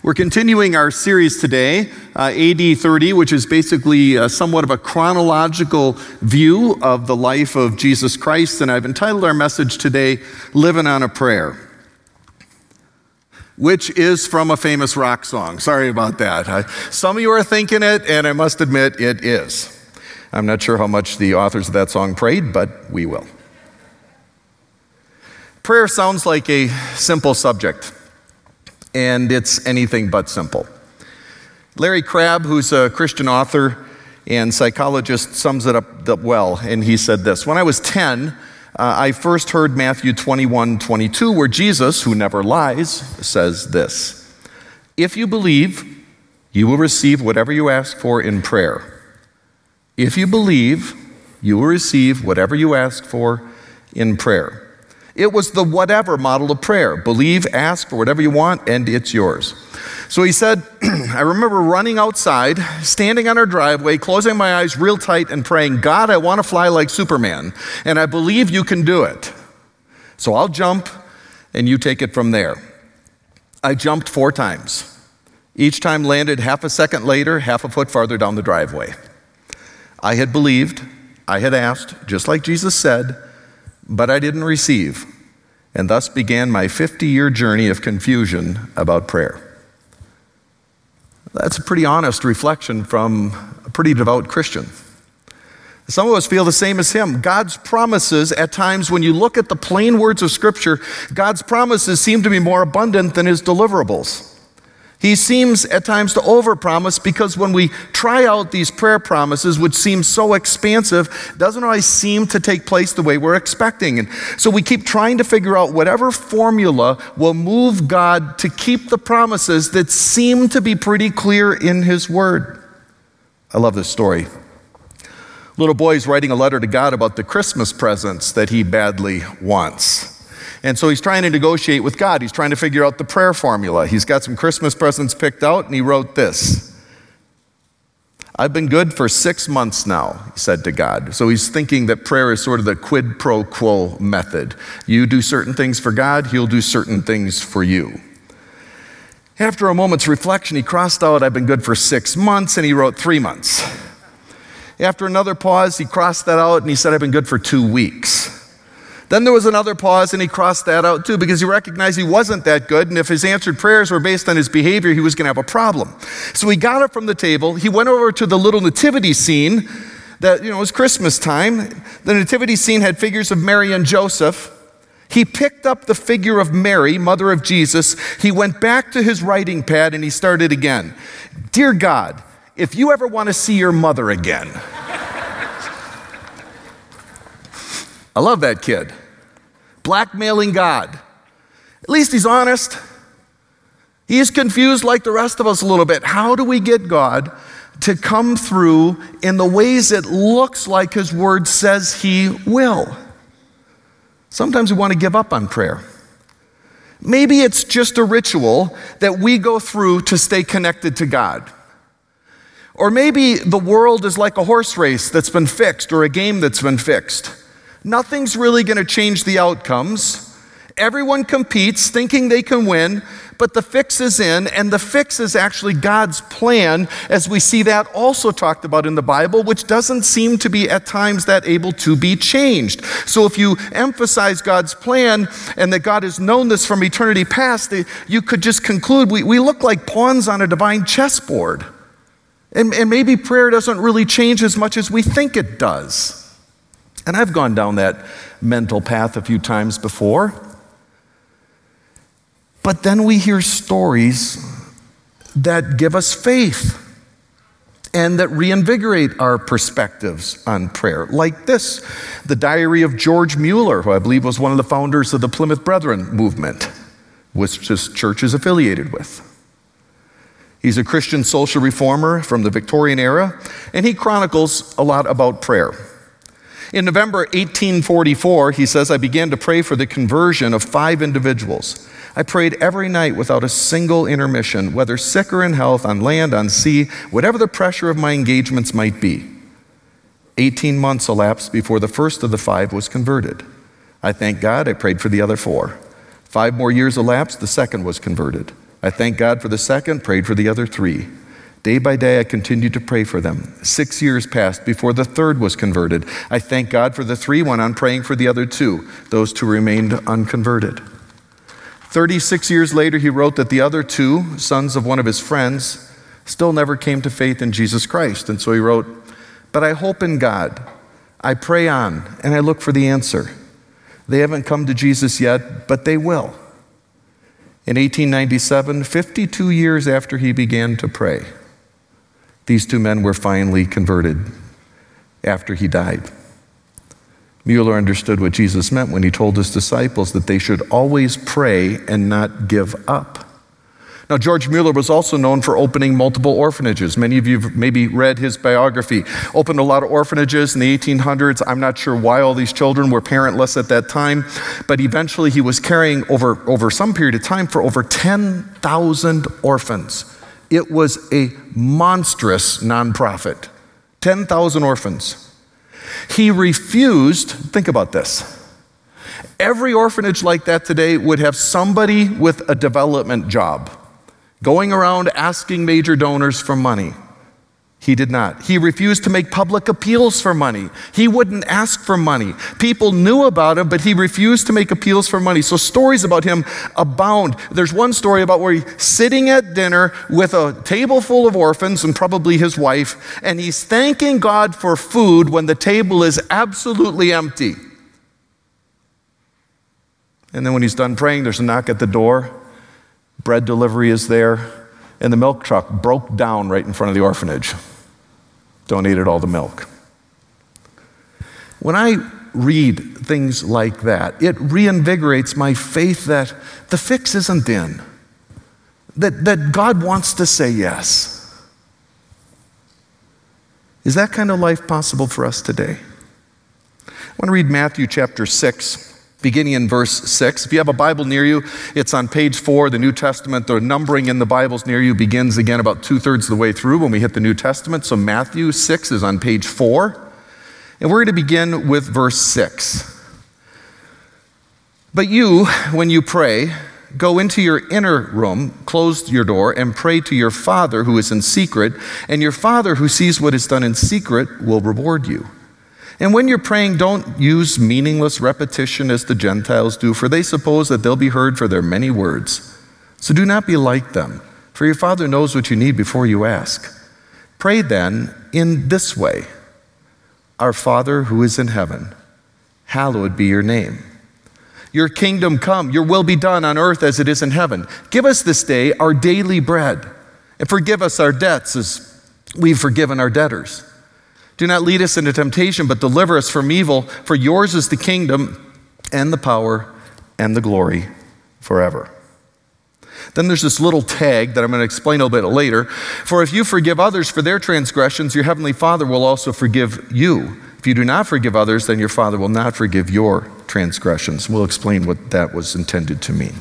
We're continuing our series today, uh, AD 30, which is basically uh, somewhat of a chronological view of the life of Jesus Christ. And I've entitled our message today, Living on a Prayer, which is from a famous rock song. Sorry about that. I, some of you are thinking it, and I must admit it is. I'm not sure how much the authors of that song prayed, but we will. Prayer sounds like a simple subject and it's anything but simple. Larry Crabb, who's a Christian author and psychologist, sums it up well, and he said this When I was 10, uh, I first heard Matthew 21 22, where Jesus, who never lies, says this If you believe, you will receive whatever you ask for in prayer. If you believe, you will receive whatever you ask for in prayer. It was the whatever model of prayer believe, ask for whatever you want, and it's yours. So he said, I remember running outside, standing on our driveway, closing my eyes real tight, and praying, God, I want to fly like Superman, and I believe you can do it. So I'll jump, and you take it from there. I jumped four times. Each time landed half a second later, half a foot farther down the driveway. I had believed, I had asked, just like Jesus said, but I didn't receive, and thus began my 50 year journey of confusion about prayer. That's a pretty honest reflection from a pretty devout Christian. Some of us feel the same as him. God's promises, at times, when you look at the plain words of Scripture, God's promises seem to be more abundant than his deliverables. He seems at times to overpromise because when we try out these prayer promises, which seem so expansive, doesn't always seem to take place the way we're expecting. And so we keep trying to figure out whatever formula will move God to keep the promises that seem to be pretty clear in His Word. I love this story. Little boy is writing a letter to God about the Christmas presents that he badly wants. And so he's trying to negotiate with God. He's trying to figure out the prayer formula. He's got some Christmas presents picked out, and he wrote this I've been good for six months now, he said to God. So he's thinking that prayer is sort of the quid pro quo method. You do certain things for God, he'll do certain things for you. After a moment's reflection, he crossed out, I've been good for six months, and he wrote three months. After another pause, he crossed that out and he said, I've been good for two weeks. Then there was another pause, and he crossed that out too because he recognized he wasn't that good. And if his answered prayers were based on his behavior, he was going to have a problem. So he got up from the table. He went over to the little nativity scene that, you know, it was Christmas time. The nativity scene had figures of Mary and Joseph. He picked up the figure of Mary, mother of Jesus. He went back to his writing pad and he started again. Dear God, if you ever want to see your mother again, I love that kid. Blackmailing God. At least he's honest. He's confused like the rest of us a little bit. How do we get God to come through in the ways it looks like his word says he will? Sometimes we want to give up on prayer. Maybe it's just a ritual that we go through to stay connected to God. Or maybe the world is like a horse race that's been fixed or a game that's been fixed. Nothing's really going to change the outcomes. Everyone competes thinking they can win, but the fix is in, and the fix is actually God's plan, as we see that also talked about in the Bible, which doesn't seem to be at times that able to be changed. So if you emphasize God's plan and that God has known this from eternity past, you could just conclude we, we look like pawns on a divine chessboard. And, and maybe prayer doesn't really change as much as we think it does. And I've gone down that mental path a few times before. But then we hear stories that give us faith and that reinvigorate our perspectives on prayer, like this the diary of George Mueller, who I believe was one of the founders of the Plymouth Brethren movement, which this church is affiliated with. He's a Christian social reformer from the Victorian era, and he chronicles a lot about prayer. In November 1844, he says, I began to pray for the conversion of five individuals. I prayed every night without a single intermission, whether sick or in health, on land, on sea, whatever the pressure of my engagements might be. 18 months elapsed before the first of the five was converted. I thank God I prayed for the other four. Five more years elapsed, the second was converted. I thank God for the second, prayed for the other three. Day by day, I continued to pray for them. Six years passed before the third was converted. I thank God for the three, went on praying for the other two. Those two remained unconverted. 36 years later, he wrote that the other two, sons of one of his friends, still never came to faith in Jesus Christ. And so he wrote, But I hope in God. I pray on, and I look for the answer. They haven't come to Jesus yet, but they will. In 1897, 52 years after he began to pray, these two men were finally converted after he died. Mueller understood what Jesus meant when he told his disciples that they should always pray and not give up. Now, George Mueller was also known for opening multiple orphanages. Many of you have maybe read his biography. Opened a lot of orphanages in the 1800s. I'm not sure why all these children were parentless at that time, but eventually he was caring over, over some period of time for over 10,000 orphans. It was a monstrous nonprofit 10,000 orphans. He refused, think about this. Every orphanage like that today would have somebody with a development job going around asking major donors for money. He did not. He refused to make public appeals for money. He wouldn't ask for money. People knew about him, but he refused to make appeals for money. So stories about him abound. There's one story about where he's sitting at dinner with a table full of orphans and probably his wife, and he's thanking God for food when the table is absolutely empty. And then when he's done praying, there's a knock at the door. Bread delivery is there and the milk truck broke down right in front of the orphanage. Donated all the milk. When I read things like that, it reinvigorates my faith that the fix isn't in, that, that God wants to say yes. Is that kind of life possible for us today? I want to read Matthew chapter 6 beginning in verse 6. If you have a Bible near you, it's on page 4, the New Testament. The numbering in the Bibles near you begins again about two thirds of the way through when we hit the New Testament. So Matthew 6 is on page 4. And we're going to begin with verse 6. But you, when you pray, go into your inner room, close your door, and pray to your Father who is in secret, and your Father who sees what is done in secret will reward you. And when you're praying, don't use meaningless repetition as the Gentiles do, for they suppose that they'll be heard for their many words. So do not be like them, for your Father knows what you need before you ask. Pray then in this way Our Father who is in heaven, hallowed be your name. Your kingdom come, your will be done on earth as it is in heaven. Give us this day our daily bread, and forgive us our debts as we've forgiven our debtors do not lead us into temptation, but deliver us from evil. For yours is the kingdom and the power and the glory forever. Then there's this little tag that I'm going to explain a little bit later. For if you forgive others for their transgressions, your heavenly Father will also forgive you. If you do not forgive others, then your Father will not forgive your transgressions. We'll explain what that was intended to mean.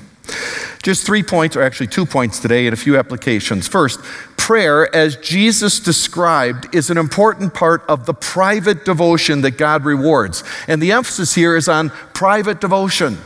Just three points, or actually two points today, and a few applications. First, prayer, as Jesus described, is an important part of the private devotion that God rewards. And the emphasis here is on private devotion.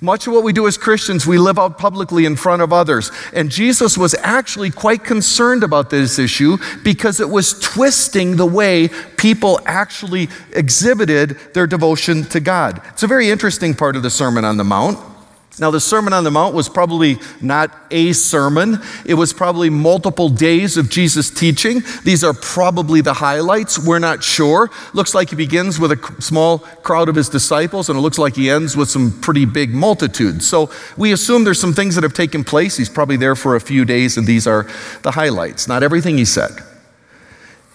Much of what we do as Christians, we live out publicly in front of others. And Jesus was actually quite concerned about this issue because it was twisting the way people actually exhibited their devotion to God. It's a very interesting part of the Sermon on the Mount. Now, the Sermon on the Mount was probably not a sermon. It was probably multiple days of Jesus teaching. These are probably the highlights. We're not sure. Looks like he begins with a small crowd of his disciples, and it looks like he ends with some pretty big multitudes. So we assume there's some things that have taken place. He's probably there for a few days, and these are the highlights. Not everything he said.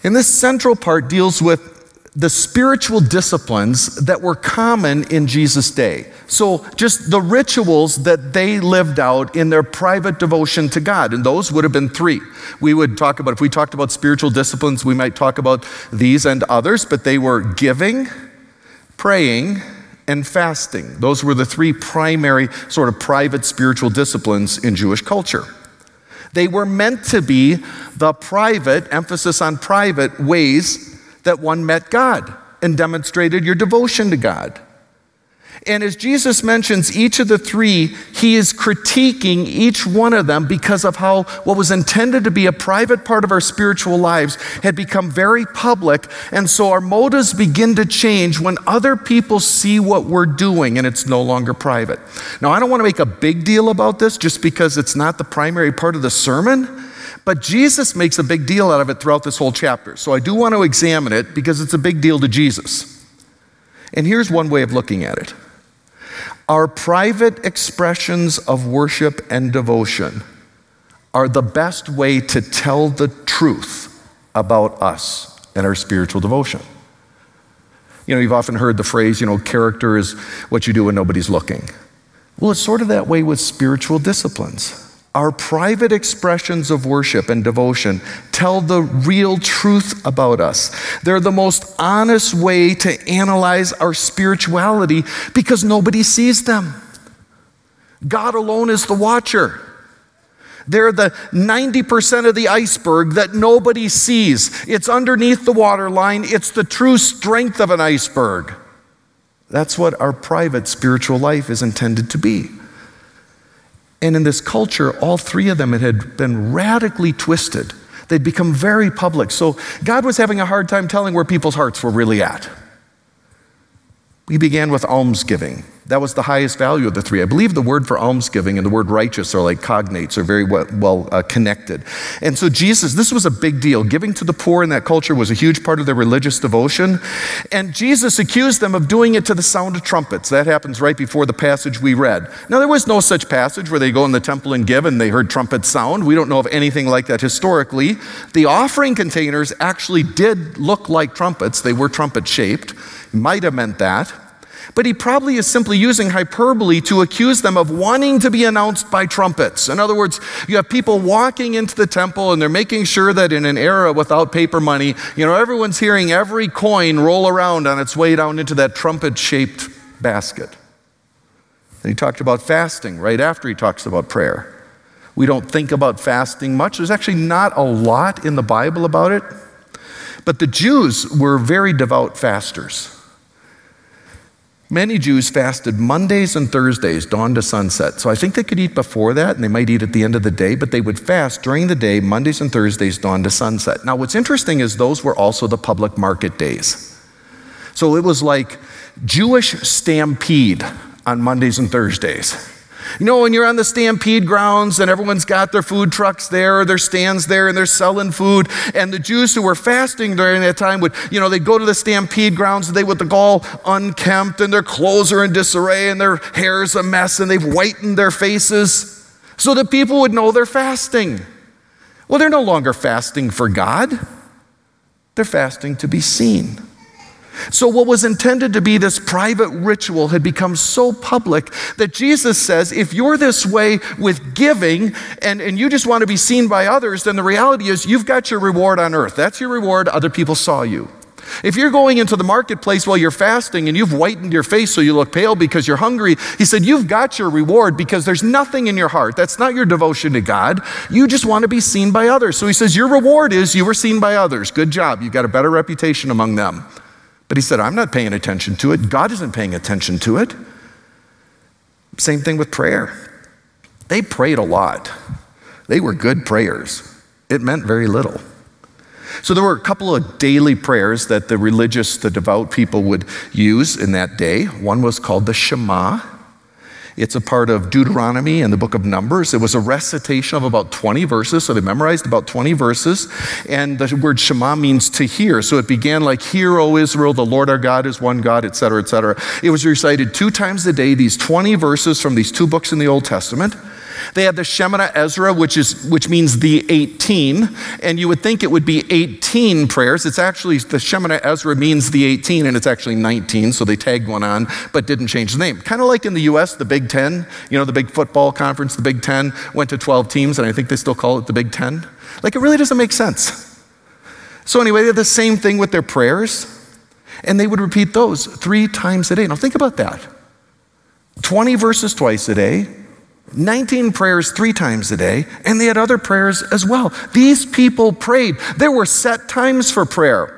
And this central part deals with the spiritual disciplines that were common in Jesus' day. So, just the rituals that they lived out in their private devotion to God. And those would have been three. We would talk about, if we talked about spiritual disciplines, we might talk about these and others, but they were giving, praying, and fasting. Those were the three primary sort of private spiritual disciplines in Jewish culture. They were meant to be the private, emphasis on private, ways that one met God and demonstrated your devotion to God. And as Jesus mentions each of the three, he is critiquing each one of them because of how what was intended to be a private part of our spiritual lives had become very public. And so our motives begin to change when other people see what we're doing and it's no longer private. Now, I don't want to make a big deal about this just because it's not the primary part of the sermon. But Jesus makes a big deal out of it throughout this whole chapter. So I do want to examine it because it's a big deal to Jesus. And here's one way of looking at it our private expressions of worship and devotion are the best way to tell the truth about us and our spiritual devotion. You know, you've often heard the phrase, you know, character is what you do when nobody's looking. Well, it's sort of that way with spiritual disciplines. Our private expressions of worship and devotion tell the real truth about us. They're the most honest way to analyze our spirituality because nobody sees them. God alone is the watcher. They're the 90% of the iceberg that nobody sees. It's underneath the waterline, it's the true strength of an iceberg. That's what our private spiritual life is intended to be. And in this culture, all three of them had been radically twisted. They'd become very public. So God was having a hard time telling where people's hearts were really at. We began with almsgiving. That was the highest value of the three. I believe the word for almsgiving and the word righteous are like cognates, are very well, well uh, connected. And so, Jesus, this was a big deal. Giving to the poor in that culture was a huge part of their religious devotion. And Jesus accused them of doing it to the sound of trumpets. That happens right before the passage we read. Now, there was no such passage where they go in the temple and give and they heard trumpets sound. We don't know of anything like that historically. The offering containers actually did look like trumpets, they were trumpet shaped. Might have meant that. But he probably is simply using hyperbole to accuse them of wanting to be announced by trumpets. In other words, you have people walking into the temple and they're making sure that in an era without paper money, you know, everyone's hearing every coin roll around on its way down into that trumpet shaped basket. And he talked about fasting right after he talks about prayer. We don't think about fasting much. There's actually not a lot in the Bible about it. But the Jews were very devout fasters. Many Jews fasted Mondays and Thursdays, dawn to sunset. So I think they could eat before that and they might eat at the end of the day, but they would fast during the day, Mondays and Thursdays, dawn to sunset. Now, what's interesting is those were also the public market days. So it was like Jewish stampede on Mondays and Thursdays. You know, when you're on the stampede grounds and everyone's got their food trucks there, or their stands there, and they're selling food, and the Jews who were fasting during that time would, you know, they'd go to the stampede grounds and they would look all unkempt and their clothes are in disarray and their hair's a mess and they've whitened their faces so that people would know they're fasting. Well, they're no longer fasting for God, they're fasting to be seen. So, what was intended to be this private ritual had become so public that Jesus says, if you're this way with giving and, and you just want to be seen by others, then the reality is you've got your reward on earth. That's your reward. Other people saw you. If you're going into the marketplace while you're fasting and you've whitened your face so you look pale because you're hungry, he said, You've got your reward because there's nothing in your heart. That's not your devotion to God. You just want to be seen by others. So he says, Your reward is you were seen by others. Good job. You've got a better reputation among them. But he said, I'm not paying attention to it. God isn't paying attention to it. Same thing with prayer. They prayed a lot, they were good prayers. It meant very little. So there were a couple of daily prayers that the religious, the devout people would use in that day. One was called the Shema. It's a part of Deuteronomy and the book of Numbers. It was a recitation of about 20 verses, so they memorized about 20 verses. And the word Shema means to hear. So it began like, Hear, O Israel, the Lord our God is one God, etc., etc. It was recited two times a day, these 20 verses from these two books in the Old Testament. They had the Shemoneh Esrei, which, is, which means the 18, and you would think it would be 18 prayers. It's actually, the Shemoneh Esrei means the 18, and it's actually 19, so they tagged one on, but didn't change the name. Kind of like in the US, the Big Ten, you know, the big football conference, the Big Ten went to 12 teams, and I think they still call it the Big Ten. Like, it really doesn't make sense. So, anyway, they had the same thing with their prayers, and they would repeat those three times a day. Now, think about that 20 verses twice a day, 19 prayers three times a day, and they had other prayers as well. These people prayed. There were set times for prayer.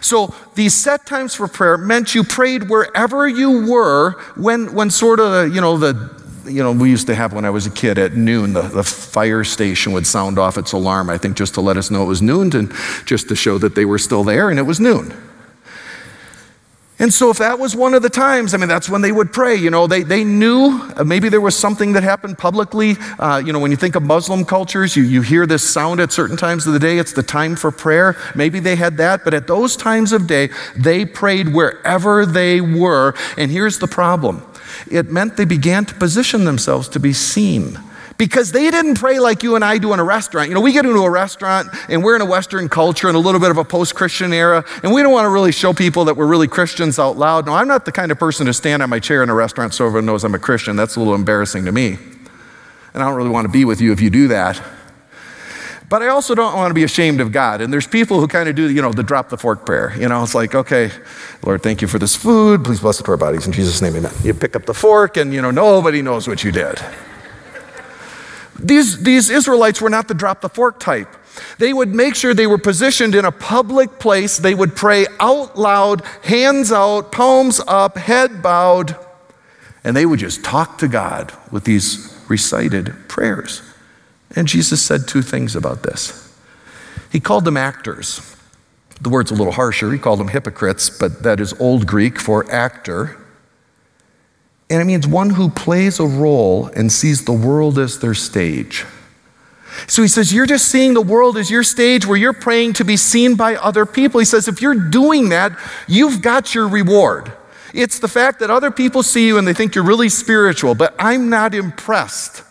So these set times for prayer meant you prayed wherever you were when, when sort of, you know, the, you know, we used to have when I was a kid at noon, the, the fire station would sound off its alarm, I think just to let us know it was noon and just to show that they were still there, and it was noon. And so, if that was one of the times, I mean, that's when they would pray. You know, they, they knew uh, maybe there was something that happened publicly. Uh, you know, when you think of Muslim cultures, you, you hear this sound at certain times of the day. It's the time for prayer. Maybe they had that, but at those times of day, they prayed wherever they were. And here's the problem it meant they began to position themselves to be seen because they didn't pray like you and I do in a restaurant. You know, we get into a restaurant and we're in a Western culture and a little bit of a post Christian era, and we don't want to really show people that we're really Christians out loud. No, I'm not the kind of person to stand on my chair in a restaurant so everyone knows I'm a Christian. That's a little embarrassing to me. And I don't really want to be with you if you do that. But I also don't want to be ashamed of God. And there's people who kind of do, you know, the drop the fork prayer. You know, it's like, okay, Lord, thank you for this food. Please bless to our bodies. In Jesus' name, amen. You pick up the fork and, you know, nobody knows what you did. These, these Israelites were not the drop the fork type. They would make sure they were positioned in a public place. They would pray out loud, hands out, palms up, head bowed, and they would just talk to God with these recited prayers. And Jesus said two things about this. He called them actors. The word's a little harsher. He called them hypocrites, but that is Old Greek for actor. And it means one who plays a role and sees the world as their stage. So he says, You're just seeing the world as your stage where you're praying to be seen by other people. He says, If you're doing that, you've got your reward. It's the fact that other people see you and they think you're really spiritual, but I'm not impressed.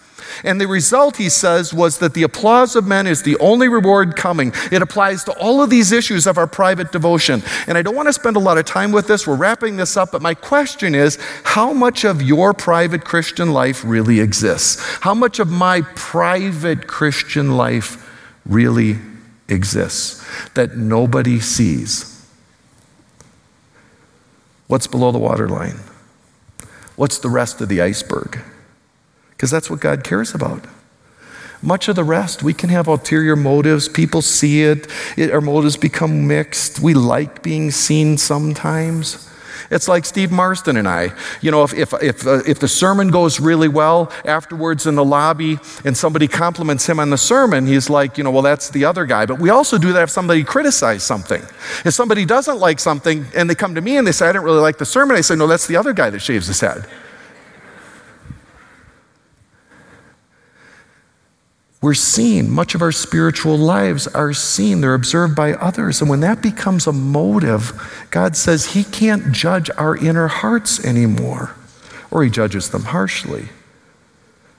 And the result, he says, was that the applause of men is the only reward coming. It applies to all of these issues of our private devotion. And I don't want to spend a lot of time with this. We're wrapping this up. But my question is how much of your private Christian life really exists? How much of my private Christian life really exists that nobody sees? What's below the waterline? What's the rest of the iceberg? Because that's what God cares about. Much of the rest, we can have ulterior motives. People see it. it. Our motives become mixed. We like being seen sometimes. It's like Steve Marston and I. You know, if, if, if, uh, if the sermon goes really well afterwards in the lobby and somebody compliments him on the sermon, he's like, you know, well, that's the other guy. But we also do that if somebody criticizes something. If somebody doesn't like something and they come to me and they say, I didn't really like the sermon, I say, no, that's the other guy that shaves his head. We're seen. Much of our spiritual lives are seen. They're observed by others. And when that becomes a motive, God says He can't judge our inner hearts anymore, or He judges them harshly.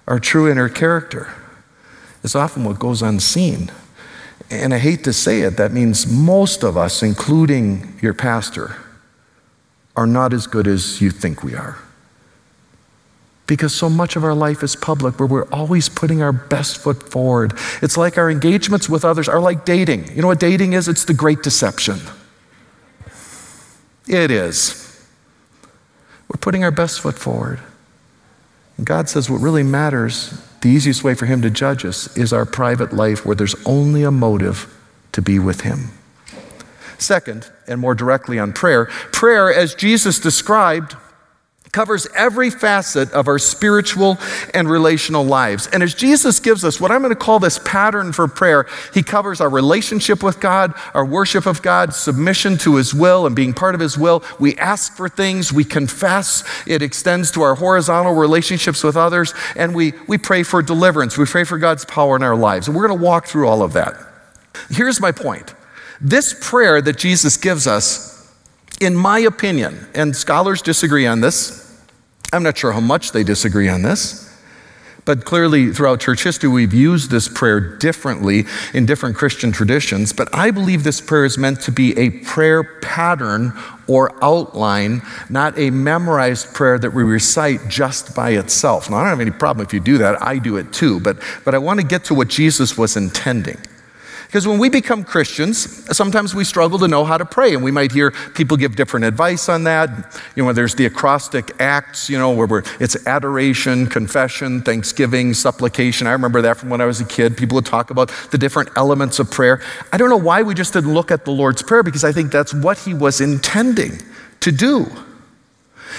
Our true inner character is often what goes unseen. And I hate to say it, that means most of us, including your pastor, are not as good as you think we are because so much of our life is public where we're always putting our best foot forward. It's like our engagements with others are like dating. You know what dating is? It's the great deception. It is. We're putting our best foot forward. And God says what really matters, the easiest way for Him to judge us, is our private life where there's only a motive to be with Him. Second, and more directly on prayer, prayer, as Jesus described, covers every facet of our spiritual and relational lives. And as Jesus gives us what I'm going to call this pattern for prayer, he covers our relationship with God, our worship of God, submission to his will and being part of his will. We ask for things, we confess, it extends to our horizontal relationships with others, and we, we pray for deliverance. We pray for God's power in our lives. And we're going to walk through all of that. Here's my point. This prayer that Jesus gives us in my opinion, and scholars disagree on this, I'm not sure how much they disagree on this, But clearly, throughout church history, we've used this prayer differently in different Christian traditions. But I believe this prayer is meant to be a prayer pattern or outline, not a memorized prayer that we recite just by itself. Now, I don't have any problem if you do that, I do it too. But, but I want to get to what Jesus was intending. Because when we become Christians, sometimes we struggle to know how to pray, and we might hear people give different advice on that. You know, there's the acrostic acts, you know, where it's adoration, confession, thanksgiving, supplication. I remember that from when I was a kid. People would talk about the different elements of prayer. I don't know why we just didn't look at the Lord's Prayer, because I think that's what He was intending to do.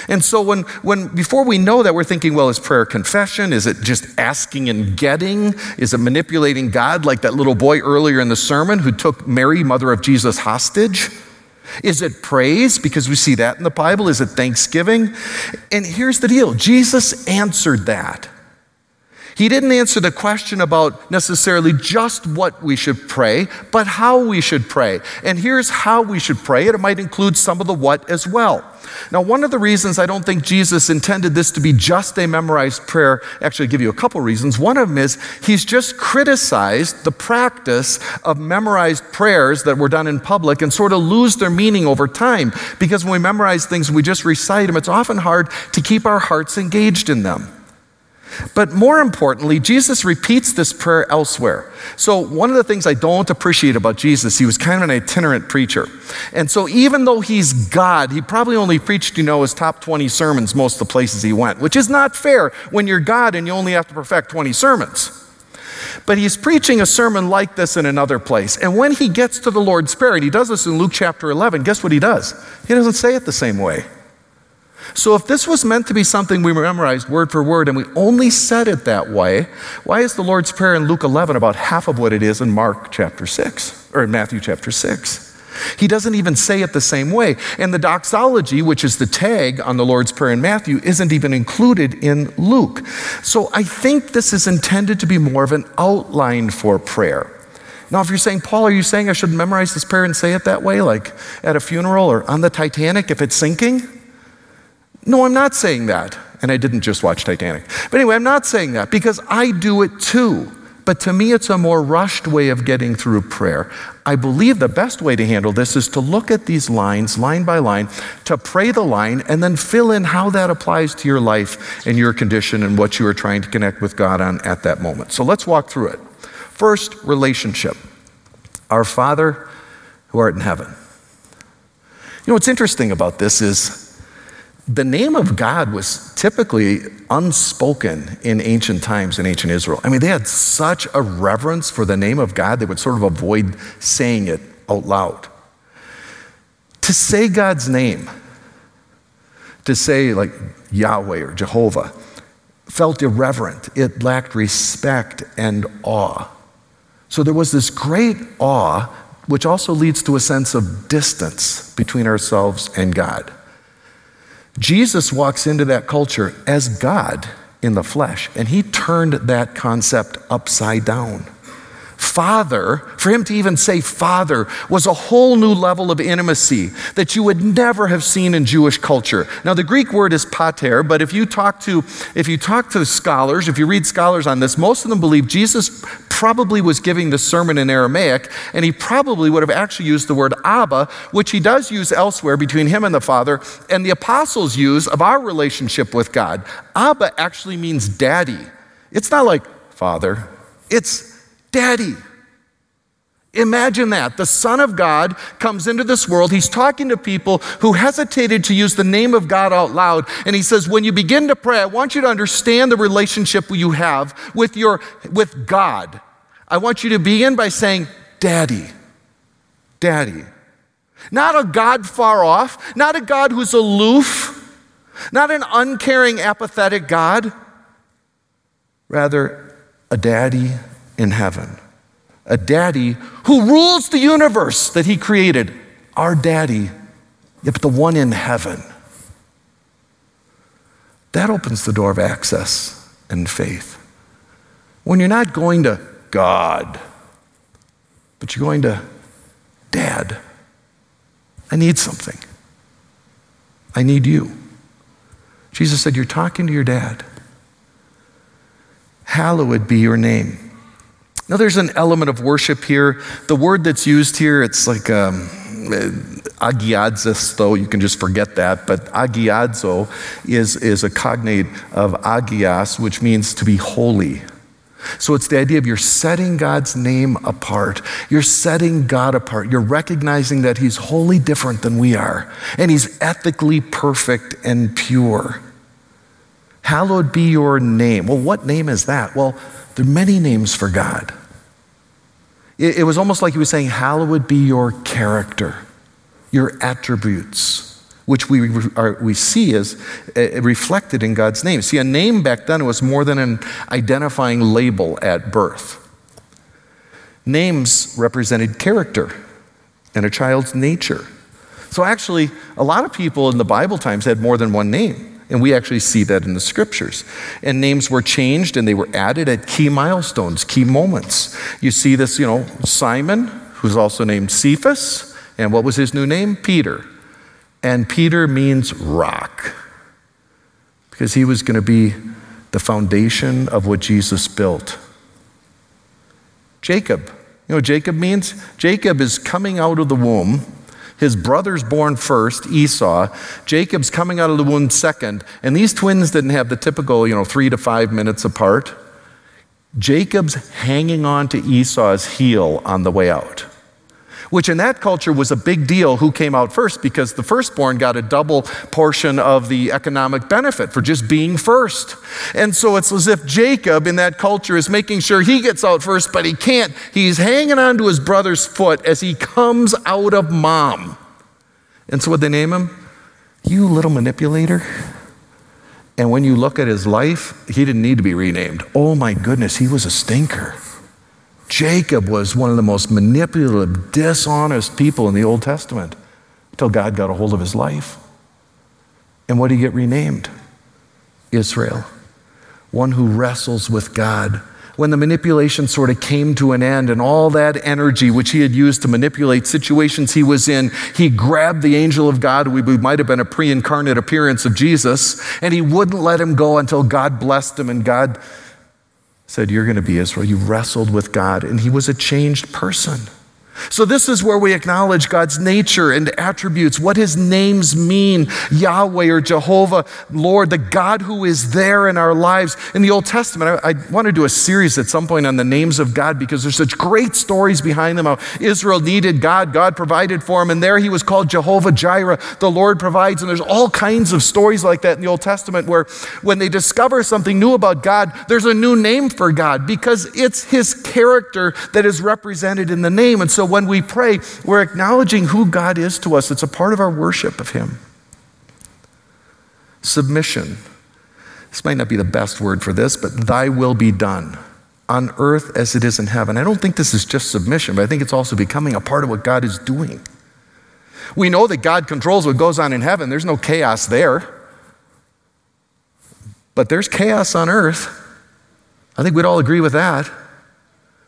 And so when, when before we know that, we're thinking, well, is prayer confession? Is it just asking and getting? Is it manipulating God like that little boy earlier in the sermon who took Mary, mother of Jesus, hostage? Is it praise? Because we see that in the Bible. Is it thanksgiving? And here's the deal Jesus answered that. He didn't answer the question about necessarily just what we should pray, but how we should pray. And here's how we should pray, and it might include some of the what as well. Now, one of the reasons I don't think Jesus intended this to be just a memorized prayer, actually, I'll give you a couple reasons. One of them is he's just criticized the practice of memorized prayers that were done in public and sort of lose their meaning over time. Because when we memorize things, we just recite them, it's often hard to keep our hearts engaged in them. But more importantly, Jesus repeats this prayer elsewhere. So, one of the things I don't appreciate about Jesus, he was kind of an itinerant preacher. And so, even though he's God, he probably only preached, you know, his top 20 sermons most of the places he went, which is not fair when you're God and you only have to perfect 20 sermons. But he's preaching a sermon like this in another place. And when he gets to the Lord's Prayer, and he does this in Luke chapter 11, guess what he does? He doesn't say it the same way. So, if this was meant to be something we memorized word for word and we only said it that way, why is the Lord's Prayer in Luke 11 about half of what it is in Mark chapter 6 or in Matthew chapter 6? He doesn't even say it the same way. And the doxology, which is the tag on the Lord's Prayer in Matthew, isn't even included in Luke. So I think this is intended to be more of an outline for prayer. Now, if you're saying, Paul, are you saying I should memorize this prayer and say it that way, like at a funeral or on the Titanic if it's sinking? No, I'm not saying that. And I didn't just watch Titanic. But anyway, I'm not saying that because I do it too. But to me, it's a more rushed way of getting through prayer. I believe the best way to handle this is to look at these lines, line by line, to pray the line, and then fill in how that applies to your life and your condition and what you are trying to connect with God on at that moment. So let's walk through it. First, relationship. Our Father who art in heaven. You know what's interesting about this is the name of God was typically unspoken in ancient times in ancient Israel. I mean, they had such a reverence for the name of God, they would sort of avoid saying it out loud. To say God's name, to say like Yahweh or Jehovah, felt irreverent. It lacked respect and awe. So there was this great awe, which also leads to a sense of distance between ourselves and God. Jesus walks into that culture as God in the flesh, and he turned that concept upside down. Father, for him to even say father, was a whole new level of intimacy that you would never have seen in Jewish culture. Now, the Greek word is pater, but if you talk to if you talk to scholars, if you read scholars on this, most of them believe Jesus probably was giving the sermon in Aramaic, and he probably would have actually used the word Abba, which he does use elsewhere between him and the Father, and the apostles use of our relationship with God. Abba actually means daddy. It's not like father, it's Daddy. Imagine that. The Son of God comes into this world. He's talking to people who hesitated to use the name of God out loud. And he says, When you begin to pray, I want you to understand the relationship you have with, your, with God. I want you to begin by saying, Daddy. Daddy. Not a God far off, not a God who's aloof, not an uncaring, apathetic God. Rather, a daddy in heaven. A daddy who rules the universe that he created. Our daddy, yet the one in heaven. That opens the door of access and faith. When you're not going to God, but you're going to Dad, I need something. I need you. Jesus said, You're talking to your dad. hallowed be your name. Now, there's an element of worship here. The word that's used here, it's like um, agiadzis, though you can just forget that, but agiadzo is, is a cognate of agias, which means to be holy. So it's the idea of you're setting God's name apart. You're setting God apart. You're recognizing that He's wholly different than we are, and He's ethically perfect and pure. Hallowed be your name. Well, what name is that? Well, there are many names for God. It, it was almost like He was saying, Hallowed be your character, your attributes which we, are, we see as uh, reflected in God's name. See, a name back then was more than an identifying label at birth. Names represented character and a child's nature. So, actually, a lot of people in the Bible times had more than one name. And we actually see that in the scriptures. And names were changed and they were added at key milestones, key moments. You see this, you know, Simon, who's also named Cephas. And what was his new name? Peter. And Peter means rock because he was going to be the foundation of what Jesus built. Jacob. You know Jacob means? Jacob is coming out of the womb. His brother's born first, Esau. Jacob's coming out of the womb second. And these twins didn't have the typical, you know, three to five minutes apart. Jacob's hanging on to Esau's heel on the way out which in that culture was a big deal who came out first because the firstborn got a double portion of the economic benefit for just being first. And so it's as if Jacob in that culture is making sure he gets out first, but he can't. He's hanging on to his brother's foot as he comes out of mom. And so what they name him? You little manipulator. And when you look at his life, he didn't need to be renamed. Oh my goodness, he was a stinker. Jacob was one of the most manipulative, dishonest people in the Old Testament until God got a hold of his life. And what did he get renamed? Israel, one who wrestles with God. When the manipulation sort of came to an end and all that energy which he had used to manipulate situations he was in, he grabbed the angel of God, who might have been a pre incarnate appearance of Jesus, and he wouldn't let him go until God blessed him and God said, You're going to be Israel. You wrestled with God, and he was a changed person. So, this is where we acknowledge God's nature and attributes, what his names mean Yahweh or Jehovah, Lord, the God who is there in our lives. In the Old Testament, I, I want to do a series at some point on the names of God because there's such great stories behind them how Israel needed God, God provided for him, and there he was called Jehovah Jireh, the Lord provides. And there's all kinds of stories like that in the Old Testament where when they discover something new about God, there's a new name for God because it's his character that is represented in the name. And so when we pray, we're acknowledging who God is to us. It's a part of our worship of Him. Submission. This might not be the best word for this, but thy will be done on earth as it is in heaven. I don't think this is just submission, but I think it's also becoming a part of what God is doing. We know that God controls what goes on in heaven, there's no chaos there. But there's chaos on earth. I think we'd all agree with that.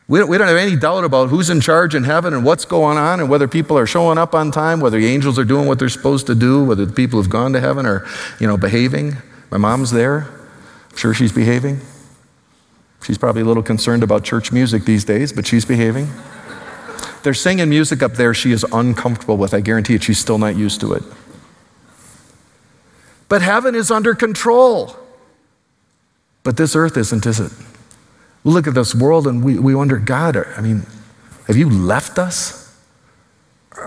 We don't, we don't have any doubt about who's in charge in heaven and what's going on and whether people are showing up on time, whether the angels are doing what they're supposed to do, whether the people who've gone to heaven are, you know, behaving. My mom's there. I'm sure she's behaving. She's probably a little concerned about church music these days, but she's behaving. They're singing music up there she is uncomfortable with. I guarantee it, she's still not used to it. But heaven is under control. But this earth isn't, is it? We look at this world and we, we wonder, God, I mean, have you left us?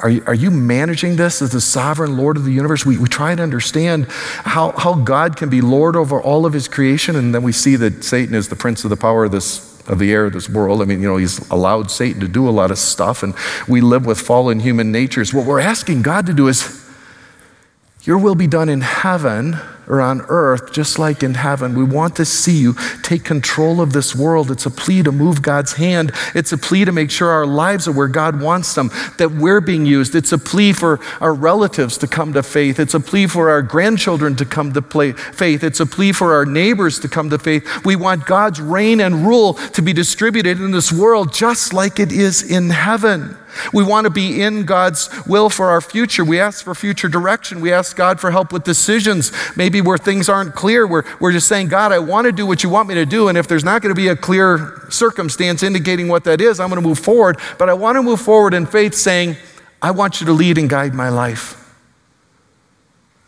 Are you, are you managing this as the sovereign Lord of the universe? We, we try to understand how, how God can be Lord over all of his creation, and then we see that Satan is the prince of the power of this of the air of this world. I mean, you know, he's allowed Satan to do a lot of stuff, and we live with fallen human natures. What we're asking God to do is, Your will be done in heaven or on earth, just like in heaven. We want to see you take control of this world. It's a plea to move God's hand. It's a plea to make sure our lives are where God wants them, that we're being used. It's a plea for our relatives to come to faith. It's a plea for our grandchildren to come to play faith. It's a plea for our neighbors to come to faith. We want God's reign and rule to be distributed in this world just like it is in heaven. We want to be in God's will for our future. We ask for future direction. We ask God for help with decisions, maybe where things aren't clear. We're, we're just saying, God, I want to do what you want me to do. And if there's not going to be a clear circumstance indicating what that is, I'm going to move forward. But I want to move forward in faith saying, I want you to lead and guide my life.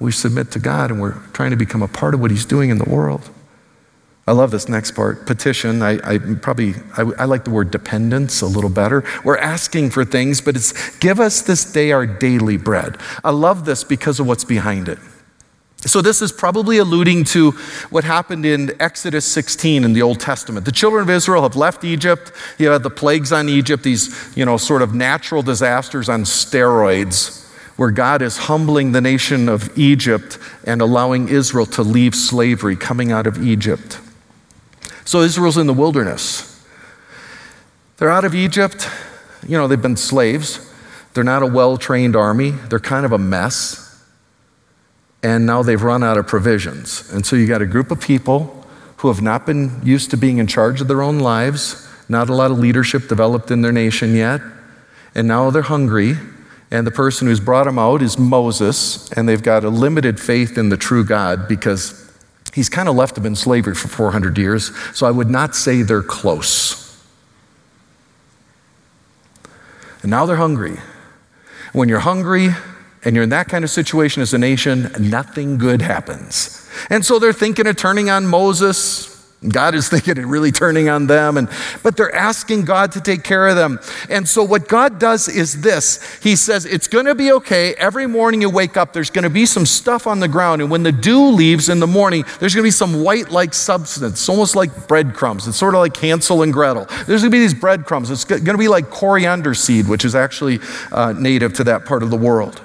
We submit to God and we're trying to become a part of what He's doing in the world. I love this next part. Petition. I, I probably I, I, like the word dependence a little better. We're asking for things, but it's give us this day our daily bread. I love this because of what's behind it. So this is probably alluding to what happened in Exodus 16 in the Old Testament. The children of Israel have left Egypt. You had the plagues on Egypt, these you know sort of natural disasters on steroids where God is humbling the nation of Egypt and allowing Israel to leave slavery coming out of Egypt. So Israel's in the wilderness. They're out of Egypt. You know, they've been slaves. They're not a well trained army. They're kind of a mess. And now they've run out of provisions. And so you got a group of people who have not been used to being in charge of their own lives, not a lot of leadership developed in their nation yet. And now they're hungry. And the person who's brought them out is Moses. And they've got a limited faith in the true God because He's kind of left them in slavery for 400 years, so I would not say they're close. And now they're hungry. When you're hungry and you're in that kind of situation as a nation, nothing good happens. And so they're thinking of turning on Moses, God is thinking and really turning on them, and, but they're asking God to take care of them. And so, what God does is this He says, It's going to be okay. Every morning you wake up, there's going to be some stuff on the ground. And when the dew leaves in the morning, there's going to be some white like substance, almost like breadcrumbs. It's sort of like Hansel and Gretel. There's going to be these breadcrumbs. It's going to be like coriander seed, which is actually uh, native to that part of the world.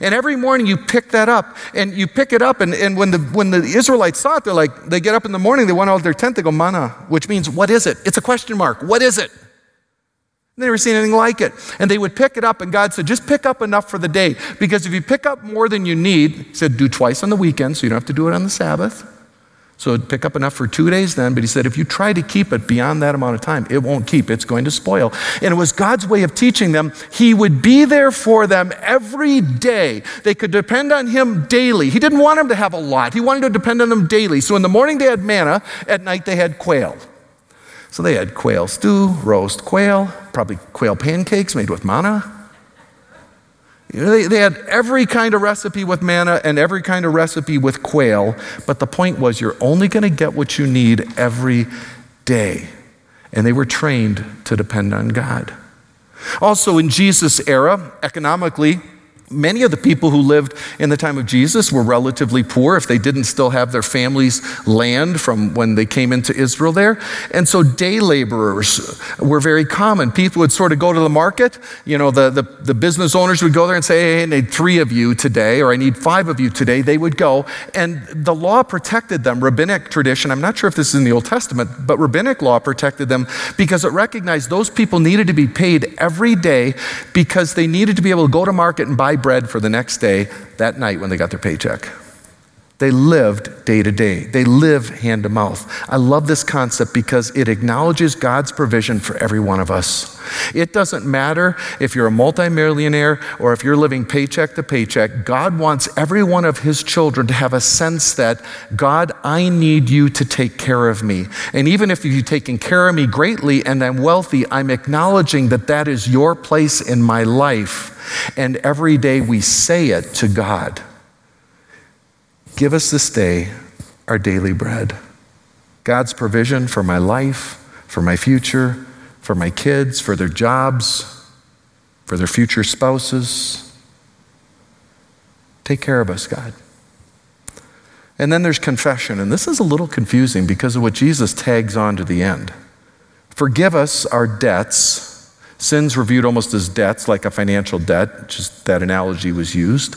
And every morning you pick that up and you pick it up. And, and when, the, when the Israelites saw it, they're like, they get up in the morning, they went out of their tent, they go, manna, which means, what is it? It's a question mark. What is it? They never seen anything like it. And they would pick it up, and God said, just pick up enough for the day. Because if you pick up more than you need, He said, do twice on the weekend, so you don't have to do it on the Sabbath. So it'd pick up enough for two days then, but he said, if you try to keep it beyond that amount of time, it won't keep. It's going to spoil. And it was God's way of teaching them. He would be there for them every day. They could depend on him daily. He didn't want them to have a lot, he wanted to depend on them daily. So in the morning they had manna, at night they had quail. So they had quail stew, roast quail, probably quail pancakes made with manna. They, they had every kind of recipe with manna and every kind of recipe with quail, but the point was you're only going to get what you need every day. And they were trained to depend on God. Also, in Jesus' era, economically, Many of the people who lived in the time of Jesus were relatively poor if they didn't still have their family's land from when they came into Israel there. And so day laborers were very common. People would sort of go to the market. You know, the, the, the business owners would go there and say, hey, I need three of you today, or I need five of you today. They would go. And the law protected them. Rabbinic tradition, I'm not sure if this is in the Old Testament, but rabbinic law protected them because it recognized those people needed to be paid every day because they needed to be able to go to market and buy buy bread for the next day that night when they got their paycheck. They lived day to day. They live hand to mouth. I love this concept because it acknowledges God's provision for every one of us. It doesn't matter if you're a multimillionaire or if you're living paycheck to paycheck. God wants every one of his children to have a sense that, God, I need you to take care of me. And even if you've taken care of me greatly and I'm wealthy, I'm acknowledging that that is your place in my life. And every day we say it to God. Give us this day our daily bread. God's provision for my life, for my future, for my kids, for their jobs, for their future spouses. Take care of us, God. And then there's confession, and this is a little confusing because of what Jesus tags on to the end. Forgive us our debts. Sins were viewed almost as debts, like a financial debt, just that analogy was used.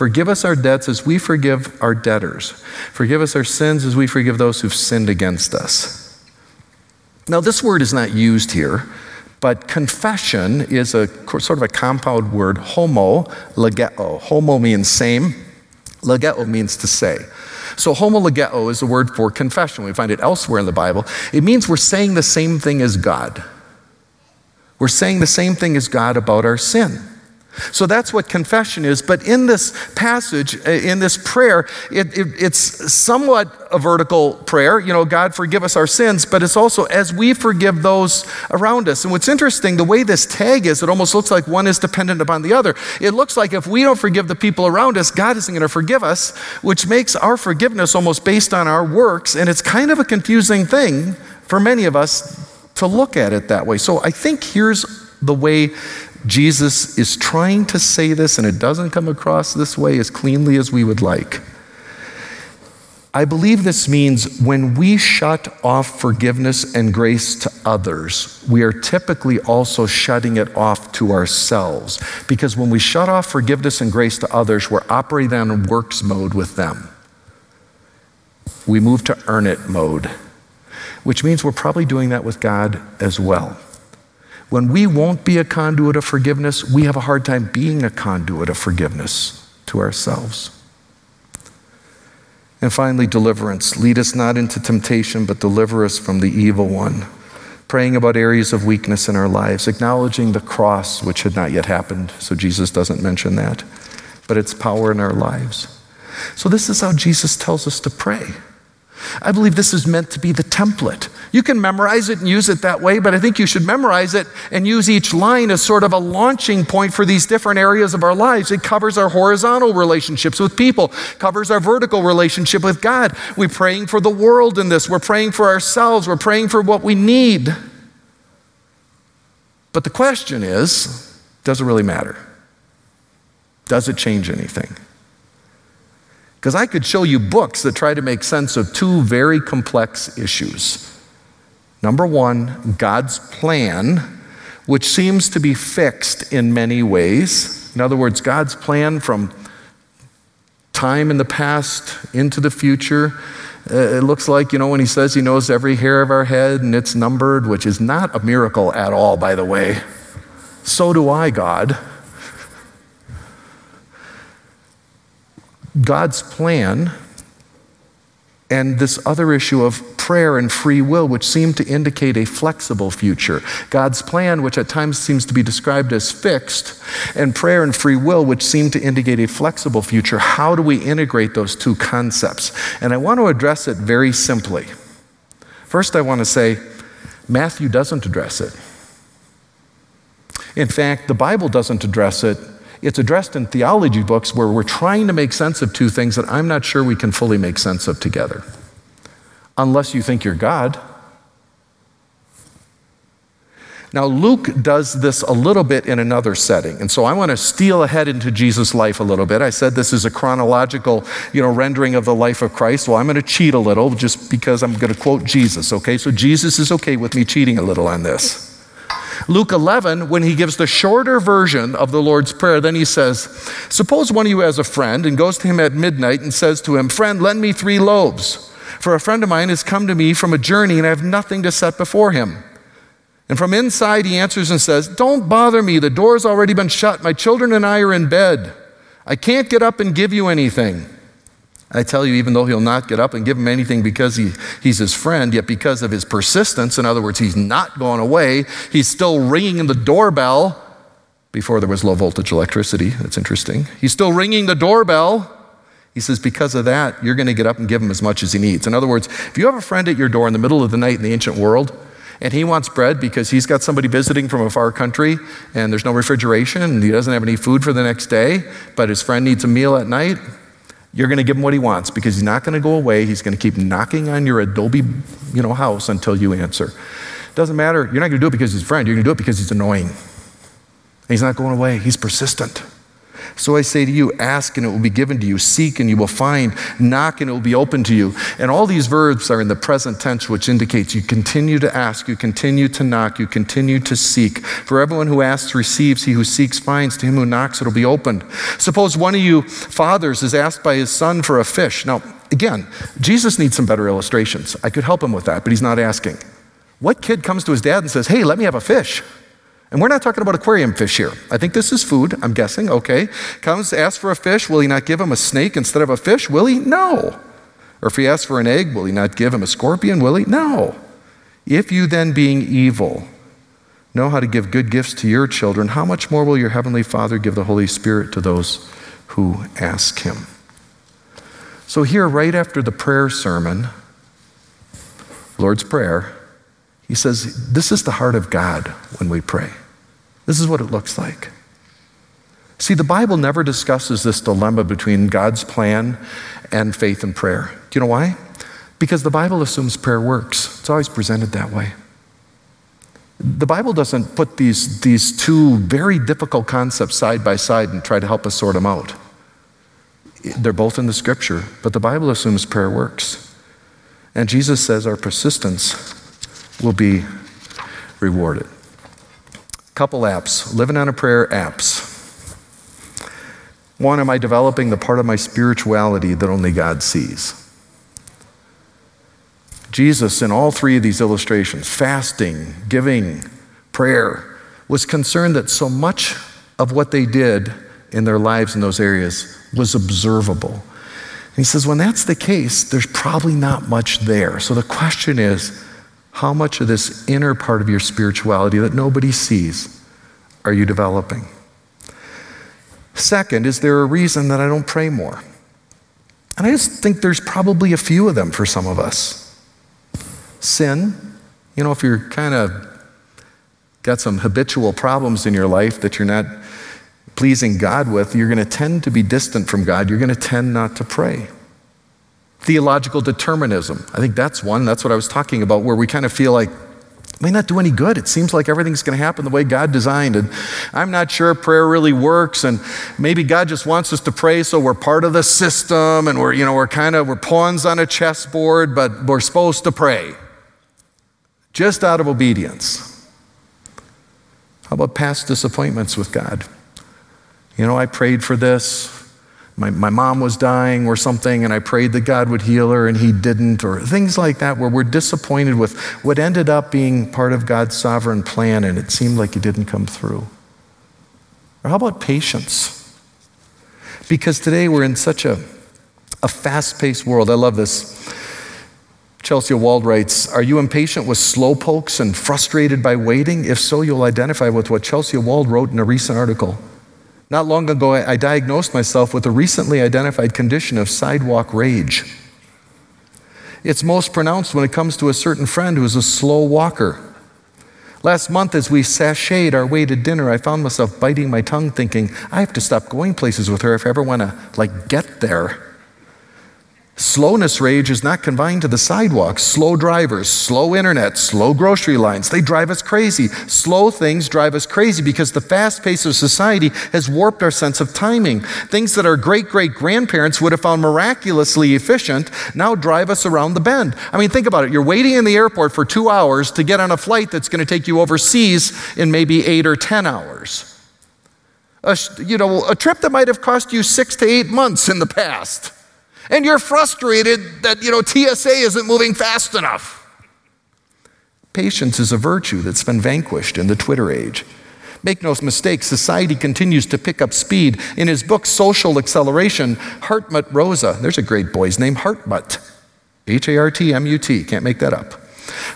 Forgive us our debts as we forgive our debtors. Forgive us our sins as we forgive those who've sinned against us. Now, this word is not used here, but confession is a sort of a compound word, homo, legeo. Homo means same, legeo means to say. So, homologeo is the word for confession. We find it elsewhere in the Bible. It means we're saying the same thing as God. We're saying the same thing as God about our sin. So that's what confession is. But in this passage, uh, in this prayer, it, it, it's somewhat a vertical prayer. You know, God, forgive us our sins, but it's also as we forgive those around us. And what's interesting, the way this tag is, it almost looks like one is dependent upon the other. It looks like if we don't forgive the people around us, God isn't going to forgive us, which makes our forgiveness almost based on our works. And it's kind of a confusing thing for many of us to look at it that way. So I think here's the way Jesus is trying to say this, and it doesn't come across this way as cleanly as we would like. I believe this means when we shut off forgiveness and grace to others, we are typically also shutting it off to ourselves. Because when we shut off forgiveness and grace to others, we're operating on works mode with them. We move to earn it mode, which means we're probably doing that with God as well. When we won't be a conduit of forgiveness, we have a hard time being a conduit of forgiveness to ourselves. And finally, deliverance. Lead us not into temptation, but deliver us from the evil one. Praying about areas of weakness in our lives, acknowledging the cross, which had not yet happened, so Jesus doesn't mention that, but its power in our lives. So, this is how Jesus tells us to pray. I believe this is meant to be the template. You can memorize it and use it that way, but I think you should memorize it and use each line as sort of a launching point for these different areas of our lives. It covers our horizontal relationships with people, covers our vertical relationship with God. We're praying for the world in this, we're praying for ourselves, we're praying for what we need. But the question is does it really matter? Does it change anything? Because I could show you books that try to make sense of two very complex issues. Number one, God's plan, which seems to be fixed in many ways. In other words, God's plan from time in the past into the future. Uh, it looks like, you know, when he says he knows every hair of our head and it's numbered, which is not a miracle at all, by the way. So do I, God. God's plan and this other issue of prayer and free will, which seem to indicate a flexible future. God's plan, which at times seems to be described as fixed, and prayer and free will, which seem to indicate a flexible future. How do we integrate those two concepts? And I want to address it very simply. First, I want to say Matthew doesn't address it. In fact, the Bible doesn't address it it's addressed in theology books where we're trying to make sense of two things that I'm not sure we can fully make sense of together. Unless you think you're God. Now, Luke does this a little bit in another setting. And so I want to steal ahead into Jesus' life a little bit. I said this is a chronological, you know, rendering of the life of Christ. Well, I'm going to cheat a little just because I'm going to quote Jesus, okay? So Jesus is okay with me cheating a little on this. Luke 11, when he gives the shorter version of the Lord's Prayer, then he says, Suppose one of you has a friend and goes to him at midnight and says to him, Friend, lend me three loaves. For a friend of mine has come to me from a journey and I have nothing to set before him. And from inside he answers and says, Don't bother me. The door's already been shut. My children and I are in bed. I can't get up and give you anything. I tell you, even though he'll not get up and give him anything because he, he's his friend, yet because of his persistence, in other words, he's not going away, he's still ringing the doorbell before there was low voltage electricity. That's interesting. He's still ringing the doorbell. He says, because of that, you're going to get up and give him as much as he needs. In other words, if you have a friend at your door in the middle of the night in the ancient world, and he wants bread because he's got somebody visiting from a far country and there's no refrigeration and he doesn't have any food for the next day, but his friend needs a meal at night, you're going to give him what he wants because he's not going to go away. He's going to keep knocking on your Adobe you know, house until you answer. Doesn't matter. You're not going to do it because he's a friend. You're going to do it because he's annoying. He's not going away. He's persistent. So I say to you, ask and it will be given to you, seek and you will find, knock and it will be open to you. And all these verbs are in the present tense, which indicates you continue to ask, you continue to knock, you continue to seek. For everyone who asks receives, he who seeks finds, to him who knocks it'll be opened. Suppose one of you fathers is asked by his son for a fish. Now, again, Jesus needs some better illustrations. I could help him with that, but he's not asking. What kid comes to his dad and says, Hey, let me have a fish? And we're not talking about aquarium fish here. I think this is food, I'm guessing, okay. Comes, asks for a fish, will he not give him a snake instead of a fish? Will he? No. Or if he asks for an egg, will he not give him a scorpion? Will he? No. If you then, being evil, know how to give good gifts to your children, how much more will your Heavenly Father give the Holy Spirit to those who ask Him? So, here, right after the prayer sermon, Lord's Prayer, he says, This is the heart of God when we pray. This is what it looks like. See, the Bible never discusses this dilemma between God's plan and faith and prayer. Do you know why? Because the Bible assumes prayer works. It's always presented that way. The Bible doesn't put these, these two very difficult concepts side by side and try to help us sort them out. They're both in the scripture, but the Bible assumes prayer works. And Jesus says our persistence will be rewarded. Couple apps, living on a prayer apps. One, am I developing the part of my spirituality that only God sees? Jesus, in all three of these illustrations fasting, giving, prayer was concerned that so much of what they did in their lives in those areas was observable. And he says, when that's the case, there's probably not much there. So the question is, how much of this inner part of your spirituality that nobody sees are you developing? Second, is there a reason that I don't pray more? And I just think there's probably a few of them for some of us sin. You know, if you're kind of got some habitual problems in your life that you're not pleasing God with, you're going to tend to be distant from God. You're going to tend not to pray. Theological determinism. I think that's one. That's what I was talking about, where we kind of feel like, may not do any good. It seems like everything's going to happen the way God designed. And I'm not sure prayer really works. And maybe God just wants us to pray so we're part of the system and we're, you know, we're kind of, we're pawns on a chessboard, but we're supposed to pray just out of obedience. How about past disappointments with God? You know, I prayed for this. My, my mom was dying or something, and I prayed that God would heal her, and He didn't, or things like that, where we're disappointed with what ended up being part of God's sovereign plan, and it seemed like it didn't come through. Or how about patience? Because today we're in such a, a fast paced world. I love this. Chelsea Wald writes Are you impatient with slow pokes and frustrated by waiting? If so, you'll identify with what Chelsea Wald wrote in a recent article. Not long ago, I diagnosed myself with a recently identified condition of sidewalk rage. It's most pronounced when it comes to a certain friend who is a slow walker. Last month, as we sashayed our way to dinner, I found myself biting my tongue, thinking, I have to stop going places with her if I ever want to, like, get there. Slowness rage is not confined to the sidewalks. Slow drivers, slow internet, slow grocery lines, they drive us crazy. Slow things drive us crazy because the fast pace of society has warped our sense of timing. Things that our great great grandparents would have found miraculously efficient now drive us around the bend. I mean, think about it. You're waiting in the airport for two hours to get on a flight that's going to take you overseas in maybe eight or 10 hours. A, you know, a trip that might have cost you six to eight months in the past and you're frustrated that, you know, TSA isn't moving fast enough. Patience is a virtue that's been vanquished in the Twitter age. Make no mistake, society continues to pick up speed. In his book, Social Acceleration, Hartmut Rosa, there's a great boy's name, Hartmut, H A R T M U T, can't make that up.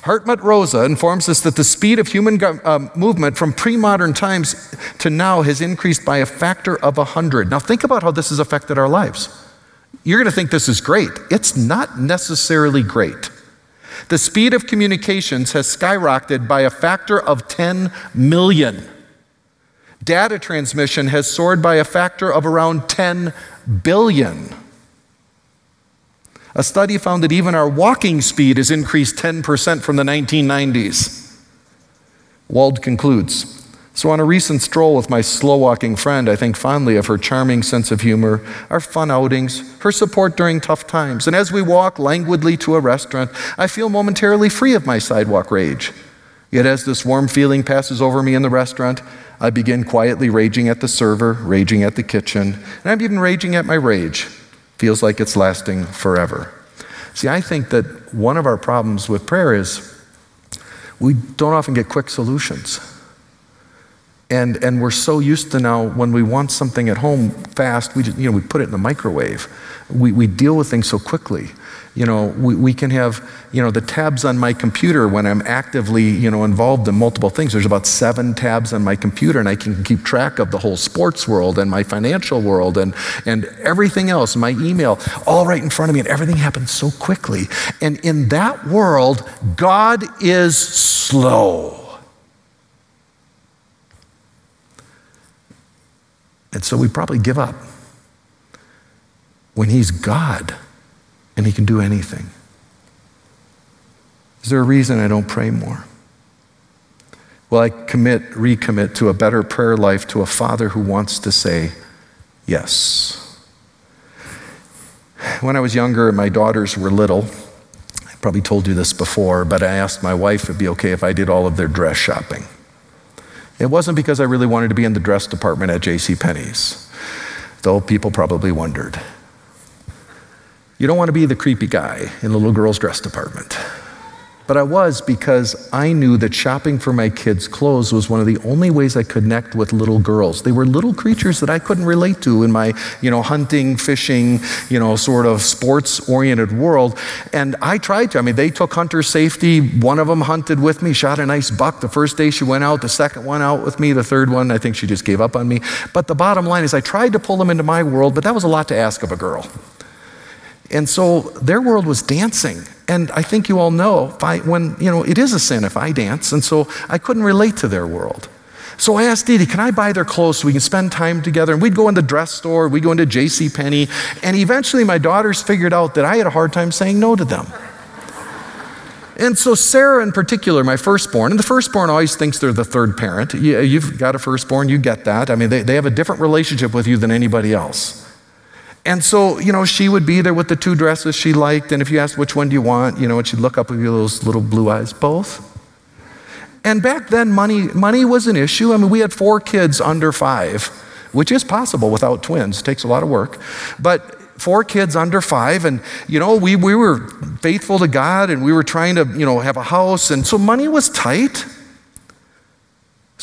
Hartmut Rosa informs us that the speed of human uh, movement from pre modern times to now has increased by a factor of 100. Now, think about how this has affected our lives. You're going to think this is great. It's not necessarily great. The speed of communications has skyrocketed by a factor of 10 million. Data transmission has soared by a factor of around 10 billion. A study found that even our walking speed has increased 10% from the 1990s. Wald concludes so, on a recent stroll with my slow walking friend, I think fondly of her charming sense of humor, our fun outings, her support during tough times. And as we walk languidly to a restaurant, I feel momentarily free of my sidewalk rage. Yet, as this warm feeling passes over me in the restaurant, I begin quietly raging at the server, raging at the kitchen, and I'm even raging at my rage. Feels like it's lasting forever. See, I think that one of our problems with prayer is we don't often get quick solutions. And, and we're so used to now when we want something at home fast, we, just, you know, we put it in the microwave. We, we deal with things so quickly. You know, we, we can have, you know, the tabs on my computer when I'm actively, you know, involved in multiple things. There's about seven tabs on my computer, and I can keep track of the whole sports world and my financial world and, and everything else, my email, all right in front of me, and everything happens so quickly. And in that world, God is slow. And so we probably give up when He's God and He can do anything. Is there a reason I don't pray more? Well, I commit, recommit to a better prayer life to a Father who wants to say yes. When I was younger and my daughters were little, I probably told you this before, but I asked my wife if it'd be okay if I did all of their dress shopping. It wasn't because I really wanted to be in the dress department at J.C. Penney's, though people probably wondered. You don't want to be the creepy guy in the little girl's dress department. But I was because I knew that shopping for my kids' clothes was one of the only ways I could connect with little girls. They were little creatures that I couldn't relate to in my, you know, hunting, fishing, you know, sort of sports-oriented world. And I tried to. I mean, they took hunter safety. One of them hunted with me, shot a nice buck the first day she went out, the second one out with me, the third one, I think she just gave up on me. But the bottom line is I tried to pull them into my world, but that was a lot to ask of a girl. And so their world was dancing. And I think you all know I, when, you know, it is a sin if I dance. And so I couldn't relate to their world. So I asked Dee, can I buy their clothes so we can spend time together? And we'd go in the dress store, we'd go into J.C. Penney, and eventually my daughters figured out that I had a hard time saying no to them. And so Sarah in particular, my firstborn, and the firstborn always thinks they're the third parent. You've got a firstborn, you get that. I mean, they, they have a different relationship with you than anybody else. And so, you know, she would be there with the two dresses she liked, and if you asked which one do you want, you know, and she'd look up with you those little blue eyes, both. And back then, money, money was an issue. I mean, we had four kids under five, which is possible without twins. It takes a lot of work. But four kids under five, and, you know, we, we were faithful to God, and we were trying to, you know, have a house, and so money was tight.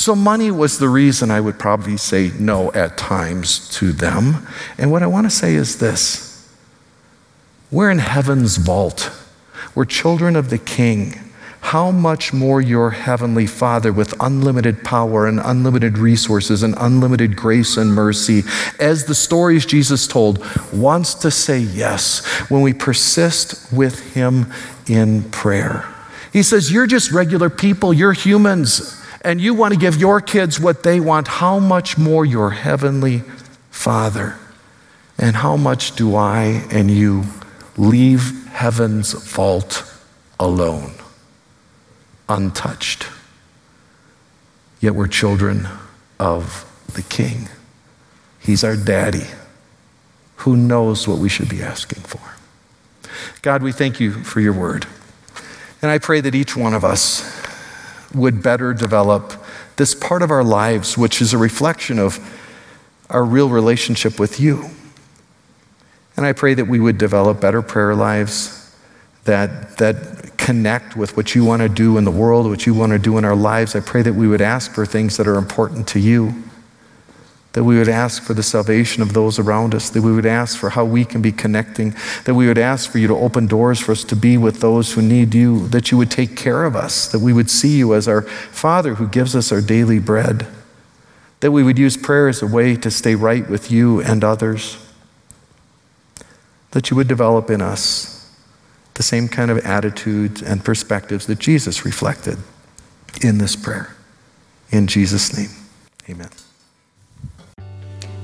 So, money was the reason I would probably say no at times to them. And what I want to say is this we're in heaven's vault, we're children of the King. How much more your heavenly Father, with unlimited power and unlimited resources and unlimited grace and mercy, as the stories Jesus told, wants to say yes when we persist with Him in prayer. He says, You're just regular people, you're humans and you want to give your kids what they want, how much more your heavenly Father? And how much do I and you leave heaven's vault alone, untouched? Yet we're children of the King. He's our daddy who knows what we should be asking for. God, we thank you for your word. And I pray that each one of us would better develop this part of our lives, which is a reflection of our real relationship with you. And I pray that we would develop better prayer lives that, that connect with what you want to do in the world, what you want to do in our lives. I pray that we would ask for things that are important to you that we would ask for the salvation of those around us, that we would ask for how we can be connecting, that we would ask for you to open doors for us to be with those who need you, that you would take care of us, that we would see you as our Father who gives us our daily bread, that we would use prayer as a way to stay right with you and others, that you would develop in us the same kind of attitudes and perspectives that Jesus reflected in this prayer. In Jesus' name, amen.